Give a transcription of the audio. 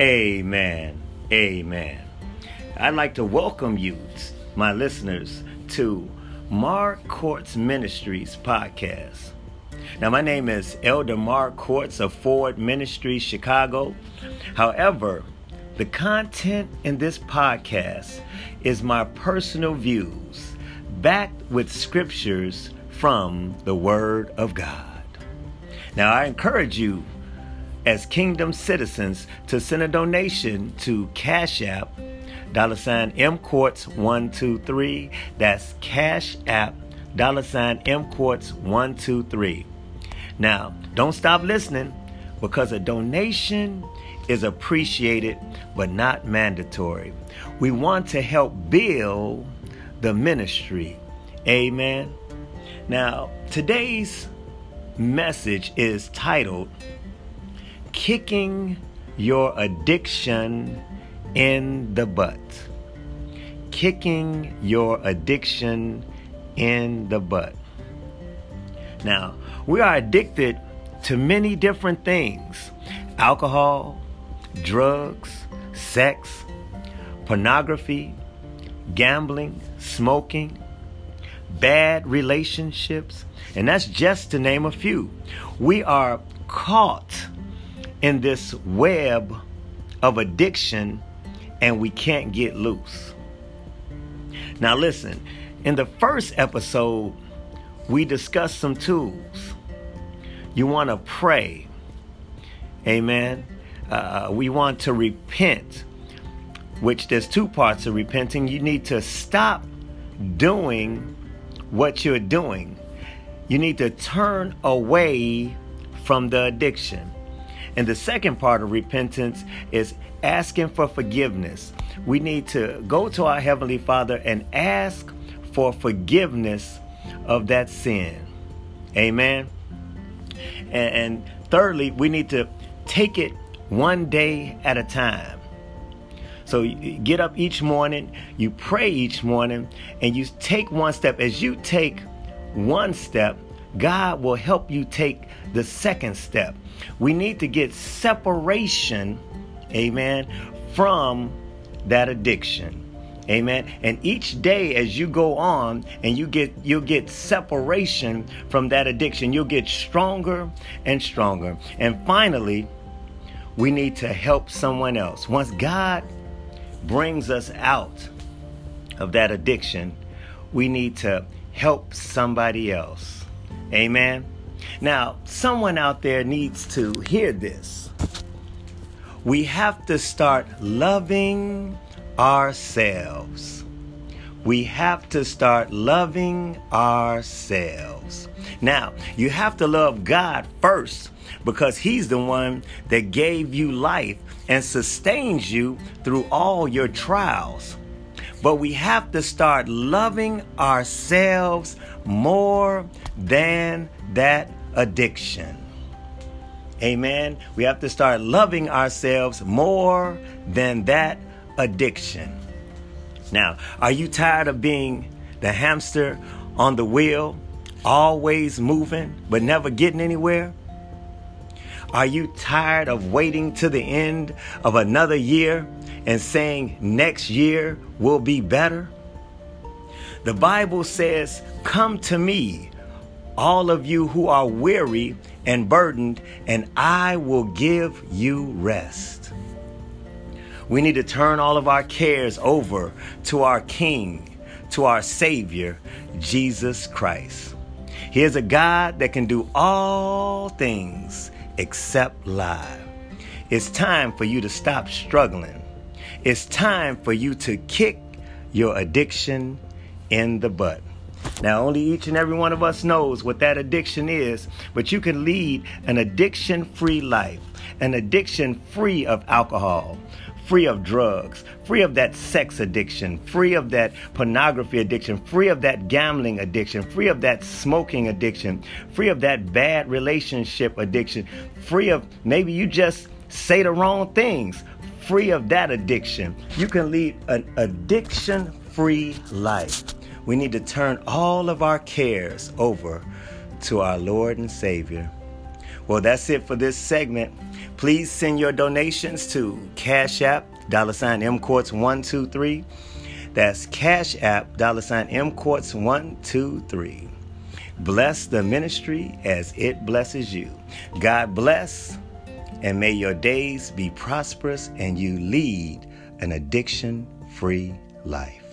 Amen. Amen. I'd like to welcome you, my listeners, to Mark Courts Ministries podcast. Now, my name is Elder Mark Courts of Ford Ministries, Chicago. However, the content in this podcast is my personal views, backed with scriptures from the Word of God. Now, I encourage you as kingdom citizens to send a donation to Cash App, dollar sign M Courts 123. That's Cash App, dollar sign M Courts 123. Now, don't stop listening because a donation is appreciated but not mandatory. We want to help build the ministry. Amen. Now, today's message is titled Kicking Your Addiction in the Butt. Kicking Your Addiction in the Butt. Now, we are addicted to many different things alcohol, drugs, sex, pornography, gambling, smoking, bad relationships, and that's just to name a few. We are caught in this web of addiction and we can't get loose. Now, listen, in the first episode, we discussed some tools. You want to pray. Amen. Uh, we want to repent, which there's two parts of repenting. You need to stop doing what you're doing, you need to turn away from the addiction. And the second part of repentance is asking for forgiveness. We need to go to our Heavenly Father and ask for forgiveness of that sin. Amen. And, thirdly, we need to take it one day at a time. So you get up each morning, you pray each morning, and you take one step. As you take one step, God will help you take the second step. We need to get separation, amen, from that addiction. Amen. And each day as you go on and you get you'll get separation from that addiction, you'll get stronger and stronger. And finally, we need to help someone else. Once God brings us out of that addiction, we need to help somebody else. Amen. Now, someone out there needs to hear this. We have to start loving ourselves. We have to start loving ourselves. Now, you have to love God first because He's the one that gave you life and sustains you through all your trials. But we have to start loving ourselves more than that addiction. Amen. We have to start loving ourselves more than that addiction. Now, are you tired of being the hamster on the wheel, always moving but never getting anywhere? Are you tired of waiting to the end of another year and saying next year will be better? The Bible says, Come to me, all of you who are weary and burdened, and I will give you rest. We need to turn all of our cares over to our King, to our Savior, Jesus Christ. He is a God that can do all things except lie. It's time for you to stop struggling. It's time for you to kick your addiction in the butt. Now, only each and every one of us knows what that addiction is, but you can lead an addiction free life, an addiction free of alcohol, free of drugs, free of that sex addiction, free of that pornography addiction, free of that gambling addiction, free of that smoking addiction, free of that bad relationship addiction, free of maybe you just say the wrong things, free of that addiction. You can lead an addiction free life. We need to turn all of our cares over to our Lord and Savior. Well, that's it for this segment. Please send your donations to Cash App, dollar sign M Courts 123. That's Cash App, dollar sign M Courts 123. Bless the ministry as it blesses you. God bless, and may your days be prosperous and you lead an addiction free life.